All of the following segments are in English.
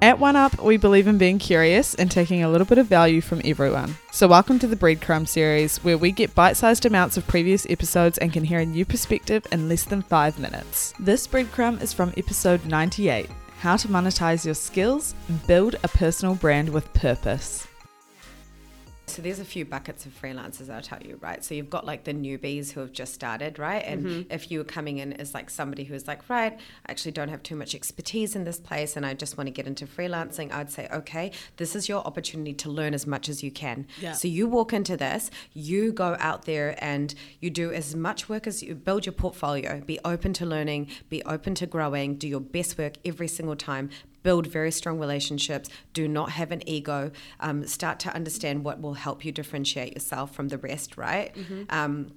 At OneUp, we believe in being curious and taking a little bit of value from everyone. So, welcome to the Breadcrumb series, where we get bite sized amounts of previous episodes and can hear a new perspective in less than five minutes. This breadcrumb is from episode 98 How to Monetize Your Skills and Build a Personal Brand with Purpose. So there's a few buckets of freelancers I'll tell you, right? So you've got like the newbies who have just started, right? And mm-hmm. if you were coming in as like somebody who's like, right, I actually don't have too much expertise in this place and I just want to get into freelancing, I'd say, okay, this is your opportunity to learn as much as you can. Yeah. So you walk into this, you go out there and you do as much work as you build your portfolio, be open to learning, be open to growing, do your best work every single time, build very strong relationships, do not have an ego, um, start to understand what will help you differentiate yourself from the rest, right? Mm-hmm. Um,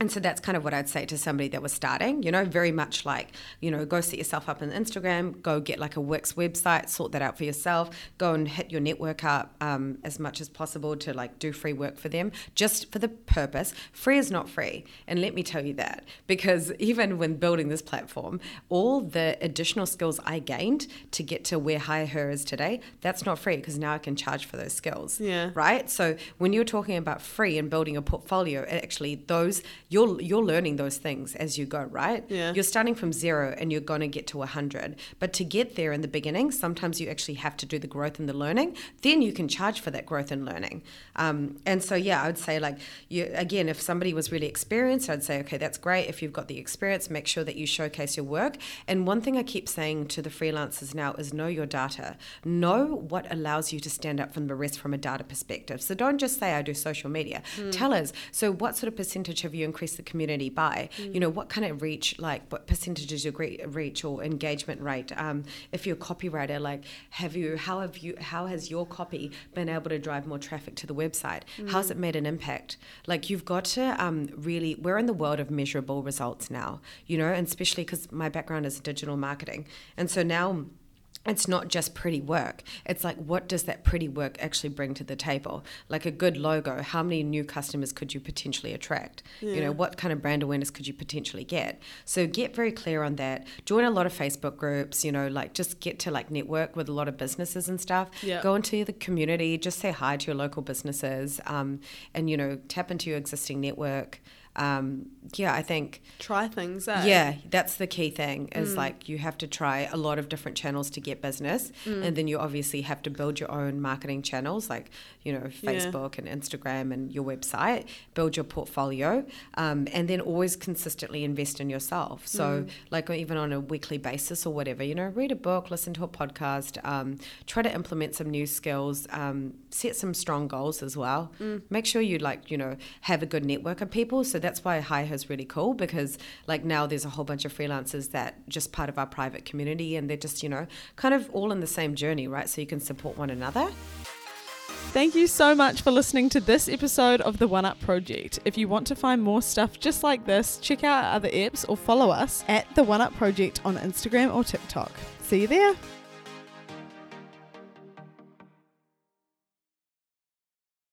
and so that's kind of what I'd say to somebody that was starting, you know, very much like, you know, go set yourself up on Instagram, go get like a Wix website, sort that out for yourself, go and hit your network up um, as much as possible to like do free work for them, just for the purpose. Free is not free. And let me tell you that, because even when building this platform, all the additional skills I gained to get to where HireHer is today, that's not free because now I can charge for those skills. Yeah. Right? So when you're talking about free and building a portfolio, actually those you're you're learning those things as you go, right? Yeah. You're starting from zero and you're going to get to a hundred. But to get there in the beginning, sometimes you actually have to do the growth and the learning. Then you can charge for that growth and learning. Um, and so yeah, I would say like you again, if somebody was really experienced, I'd say okay, that's great. If you've got the experience, make sure that you showcase your work. And one thing I keep saying to the freelancers now is know your data. Know what allows you to stand up from the rest from a data perspective. So don't just say I do social media. Mm. Tell us. So what sort of percentage have you increased increase the community by? Mm. You know, what kind of reach, like what percentages your reach or engagement rate? Um, if you're a copywriter, like have you, how have you, how has your copy been able to drive more traffic to the website? Mm. How's it made an impact? Like you've got to um, really, we're in the world of measurable results now, you know, and especially because my background is digital marketing. And so now, it's not just pretty work. It's like, what does that pretty work actually bring to the table? Like a good logo, how many new customers could you potentially attract? Yeah. You know, what kind of brand awareness could you potentially get? So get very clear on that. Join a lot of Facebook groups, you know, like just get to like network with a lot of businesses and stuff. Yeah. Go into the community, just say hi to your local businesses um, and, you know, tap into your existing network um, yeah, I think try things. Eh? Yeah, that's the key thing. Is mm. like you have to try a lot of different channels to get business, mm. and then you obviously have to build your own marketing channels, like you know Facebook yeah. and Instagram and your website. Build your portfolio, um, and then always consistently invest in yourself. So mm. like even on a weekly basis or whatever, you know, read a book, listen to a podcast, um, try to implement some new skills, um, set some strong goals as well. Mm. Make sure you like you know have a good network of people. So that's why Hire is really cool because like now there's a whole bunch of freelancers that just part of our private community and they're just, you know, kind of all in the same journey, right? So you can support one another. Thank you so much for listening to this episode of the OneUp Project. If you want to find more stuff just like this, check out our other apps or follow us at the OneUp Project on Instagram or TikTok. See you there.